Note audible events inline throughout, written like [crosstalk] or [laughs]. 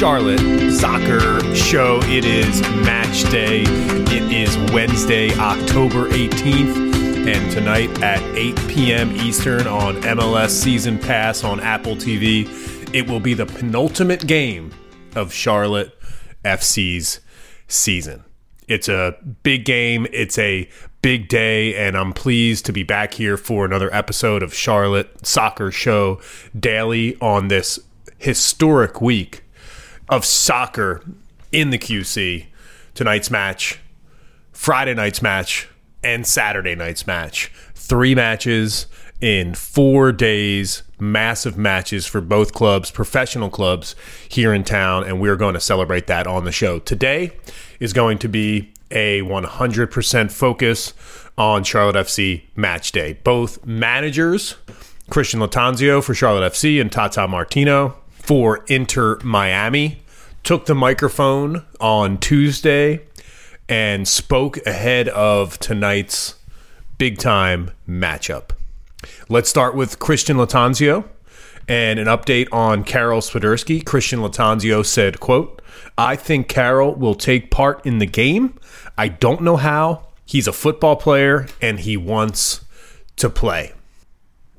Charlotte soccer show. It is match day. It is Wednesday, October 18th. And tonight at 8 p.m. Eastern on MLS Season Pass on Apple TV, it will be the penultimate game of Charlotte FC's season. It's a big game. It's a big day, and I'm pleased to be back here for another episode of Charlotte Soccer Show Daily on this historic week of soccer in the QC. Tonight's match, Friday night's match, and Saturday night's match. Three matches in four days, massive matches for both clubs, professional clubs here in town, and we're going to celebrate that on the show. Today is going to be a 100% focus on Charlotte FC match day. Both managers, Christian Lattanzio for Charlotte FC and Tata Martino for Inter Miami, took the microphone on Tuesday and spoke ahead of tonight's big time matchup. Let's start with Christian Lattanzio and an update on Karol Swiderski. Christian Lattanzio said, quote, I think Karol will take part in the game. I don't know how. He's a football player and he wants to play.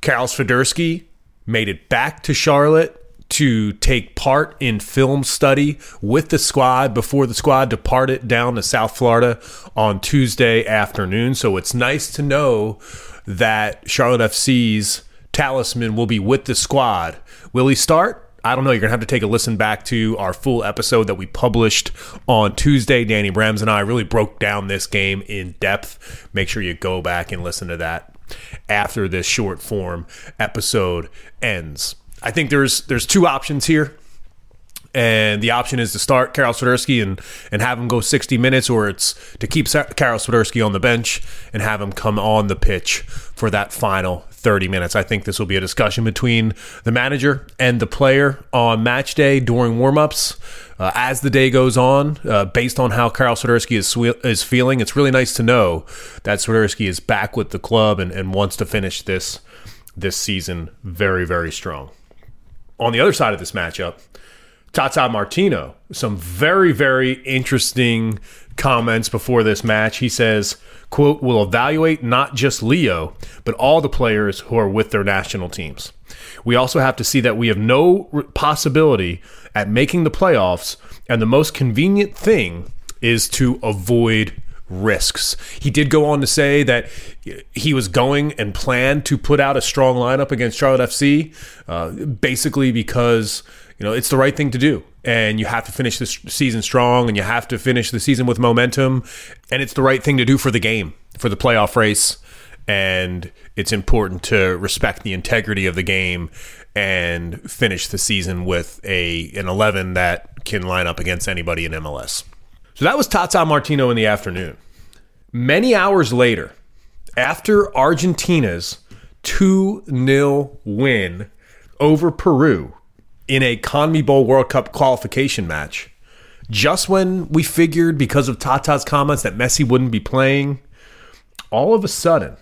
Karol Swiderski made it back to Charlotte to take part in film study with the squad before the squad departed down to South Florida on Tuesday afternoon. So it's nice to know that Charlotte FC's talisman will be with the squad. Will he start? I don't know. You're going to have to take a listen back to our full episode that we published on Tuesday. Danny Brams and I really broke down this game in depth. Make sure you go back and listen to that after this short form episode ends. I think there's there's two options here. And the option is to start Karol Swiderski and, and have him go 60 minutes, or it's to keep Karol Swiderski on the bench and have him come on the pitch for that final 30 minutes. I think this will be a discussion between the manager and the player on match day during warmups. Uh, as the day goes on, uh, based on how Karol Swiderski is, is feeling, it's really nice to know that Swiderski is back with the club and, and wants to finish this this season very, very strong on the other side of this matchup, Tata Martino, some very, very interesting comments before this match. He says, quote, we'll evaluate not just Leo, but all the players who are with their national teams. We also have to see that we have no possibility at making the playoffs, and the most convenient thing is to avoid risks. He did go on to say that he was going and planned to put out a strong lineup against Charlotte FC, uh, basically because you know it's the right thing to do, and you have to finish this season strong, and you have to finish the season with momentum, and it's the right thing to do for the game, for the playoff race, and it's important to respect the integrity of the game and finish the season with a an 11 that can line up against anybody in MLS. So that was Tata Martino in the afternoon. Many hours later, after Argentina's 2 0 win over Peru in a CONMEBOL World Cup qualification match, just when we figured because of Tata's comments that Messi wouldn't be playing, all of a sudden,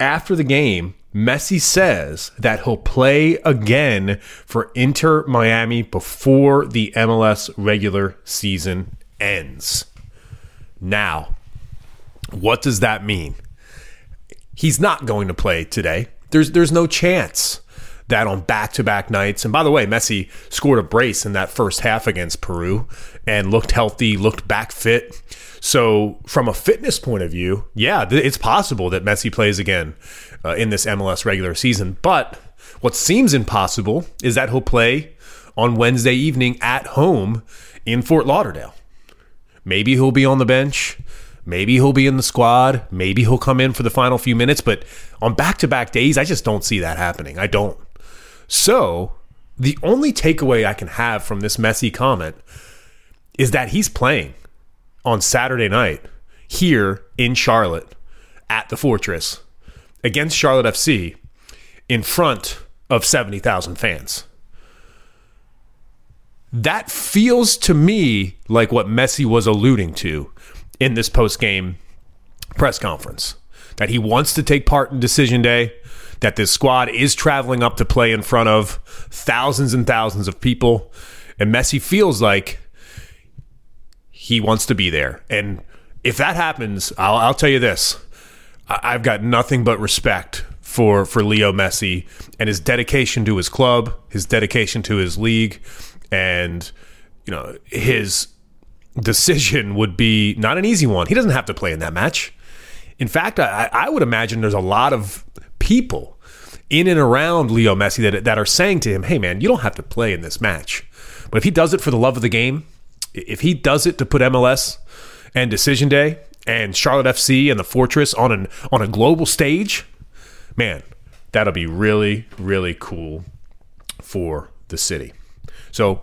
after the game, Messi says that he'll play again for Inter Miami before the MLS regular season ends. Now, what does that mean? He's not going to play today. There's there's no chance that on back-to-back nights. And by the way, Messi scored a brace in that first half against Peru and looked healthy, looked back fit. So, from a fitness point of view, yeah, it's possible that Messi plays again uh, in this MLS regular season. But what seems impossible is that he'll play on Wednesday evening at home in Fort Lauderdale. Maybe he'll be on the bench. Maybe he'll be in the squad. Maybe he'll come in for the final few minutes. But on back to back days, I just don't see that happening. I don't. So, the only takeaway I can have from this Messi comment is that he's playing on Saturday night here in Charlotte at the Fortress against Charlotte FC in front of 70,000 fans. That feels to me like what Messi was alluding to in this post game press conference. That he wants to take part in decision day, that this squad is traveling up to play in front of thousands and thousands of people. And Messi feels like he wants to be there. And if that happens, I'll, I'll tell you this I've got nothing but respect for for Leo Messi and his dedication to his club, his dedication to his league, and you know his decision would be not an easy one. He doesn't have to play in that match. In fact, I, I would imagine there's a lot of people in and around Leo Messi that that are saying to him, "Hey, man, you don't have to play in this match." But if he does it for the love of the game, if he does it to put MLS and Decision Day and Charlotte FC and the Fortress on an on a global stage, man, that'll be really, really cool for the city. So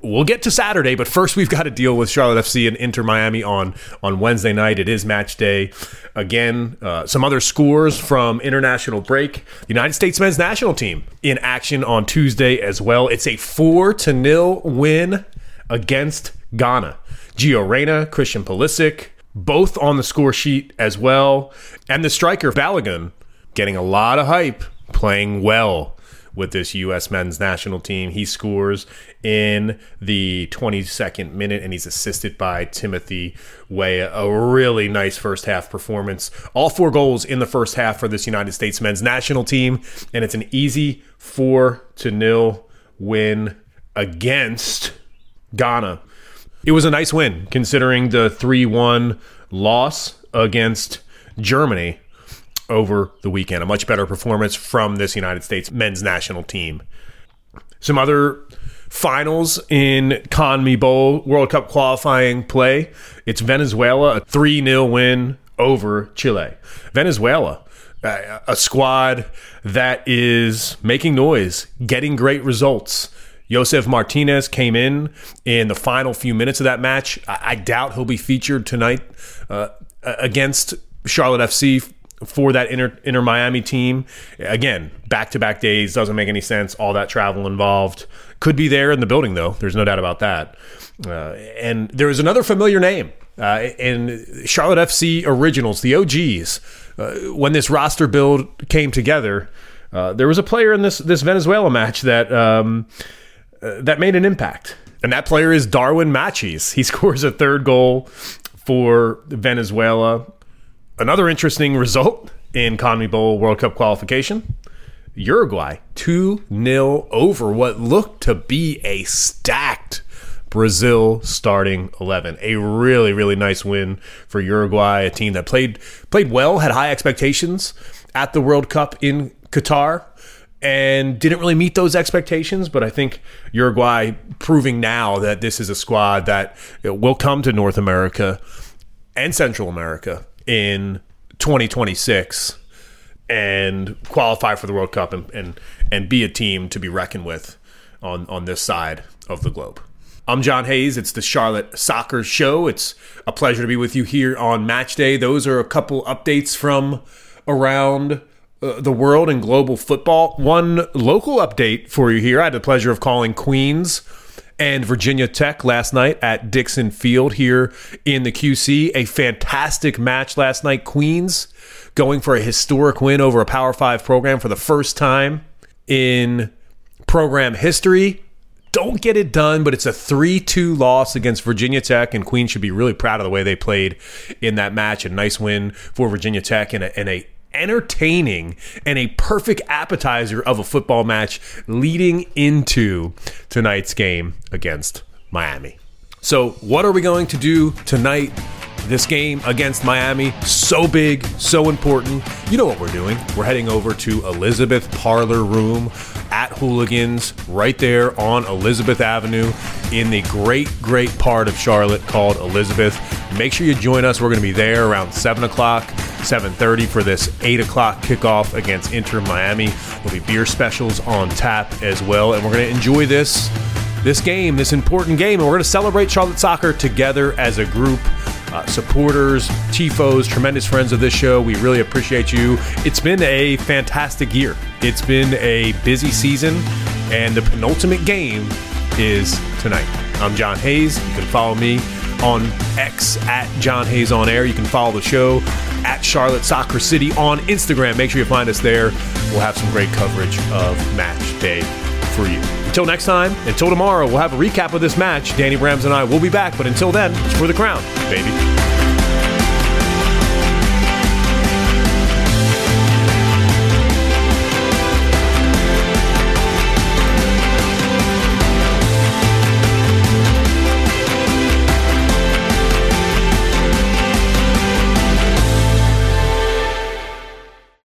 we'll get to Saturday, but first we've got to deal with Charlotte FC and Inter Miami on on Wednesday night. It is match day again. Uh, some other scores from international break: the United States men's national team in action on Tuesday as well. It's a four to nil win against Ghana. Gio Reyna, Christian Pulisic, both on the score sheet as well, and the striker Balogun getting a lot of hype, playing well with this U.S. men's national team. He scores in the 22nd minute, and he's assisted by Timothy Weah. A really nice first half performance. All four goals in the first half for this United States men's national team, and it's an easy four to nil win against Ghana. It was a nice win considering the 3 1 loss against Germany over the weekend. A much better performance from this United States men's national team. Some other finals in CONMEBOL World Cup qualifying play. It's Venezuela, a 3 0 win over Chile. Venezuela, a squad that is making noise, getting great results. Josef Martinez came in in the final few minutes of that match. I, doubt he'll be featured tonight uh, against Charlotte FC for that Inter Inter Miami team. Again, back to back days doesn't make any sense. All that travel involved could be there in the building though. There's no doubt about that. Uh, and there is another familiar name uh, in Charlotte FC Originals, the OGs. Uh, when this roster build came together, uh, there was a player in this this Venezuela match that um, uh, that made an impact. And that player is Darwin Machis. He [laughs] scores a third goal for Venezuela Another interesting result in CONMEBOL World Cup qualification. Uruguay 2 0 over what looked to be a stacked Brazil starting 11. A really, really nice win for Uruguay, a team that played played well, had high expectations at the World Cup in Qatar and didn't really meet those expectations. But I think Uruguay proving now that this is a squad that will come to North America and Central America in 2026 and qualify for the World Cup and, and, and be a team to be reckoned with on, on this side of the globe. I'm John Hayes. It's the Charlotte Soccer Show. It's a pleasure to be with you here on Match Day. Those are a couple updates from around uh, the world and global football. One local update for you here. I had the pleasure of calling Queens and Virginia Tech last night at Dixon Field here in the QC. A fantastic match last night. Queens going for a historic win over a Power Five program for the first time in program history. Don't get it done, but it's a 3 2 loss against Virginia Tech, and Queens should be really proud of the way they played in that match. A nice win for Virginia Tech and a, and a entertaining and a perfect appetizer of a football match leading into tonight's game against Miami. So, what are we going to do tonight? This game against Miami, so big, so important. You know what we're doing. We're heading over to Elizabeth Parlor Room at Hooligans, right there on Elizabeth Avenue in the great, great part of Charlotte called Elizabeth. Make sure you join us. We're going to be there around 7 o'clock. 7:30 for this 8 o'clock kickoff against Inter Miami. There'll be beer specials on tap as well, and we're going to enjoy this this game, this important game, and we're going to celebrate Charlotte soccer together as a group. Uh, supporters, tifos, tremendous friends of this show. We really appreciate you. It's been a fantastic year. It's been a busy season, and the penultimate game is tonight. I'm John Hayes. You can follow me on X at John Hayes on Air. You can follow the show at Charlotte Soccer City on Instagram. Make sure you find us there. We'll have some great coverage of match day for you. Until next time, until tomorrow, we'll have a recap of this match. Danny Brams and I will be back, but until then, it's for the crown, baby.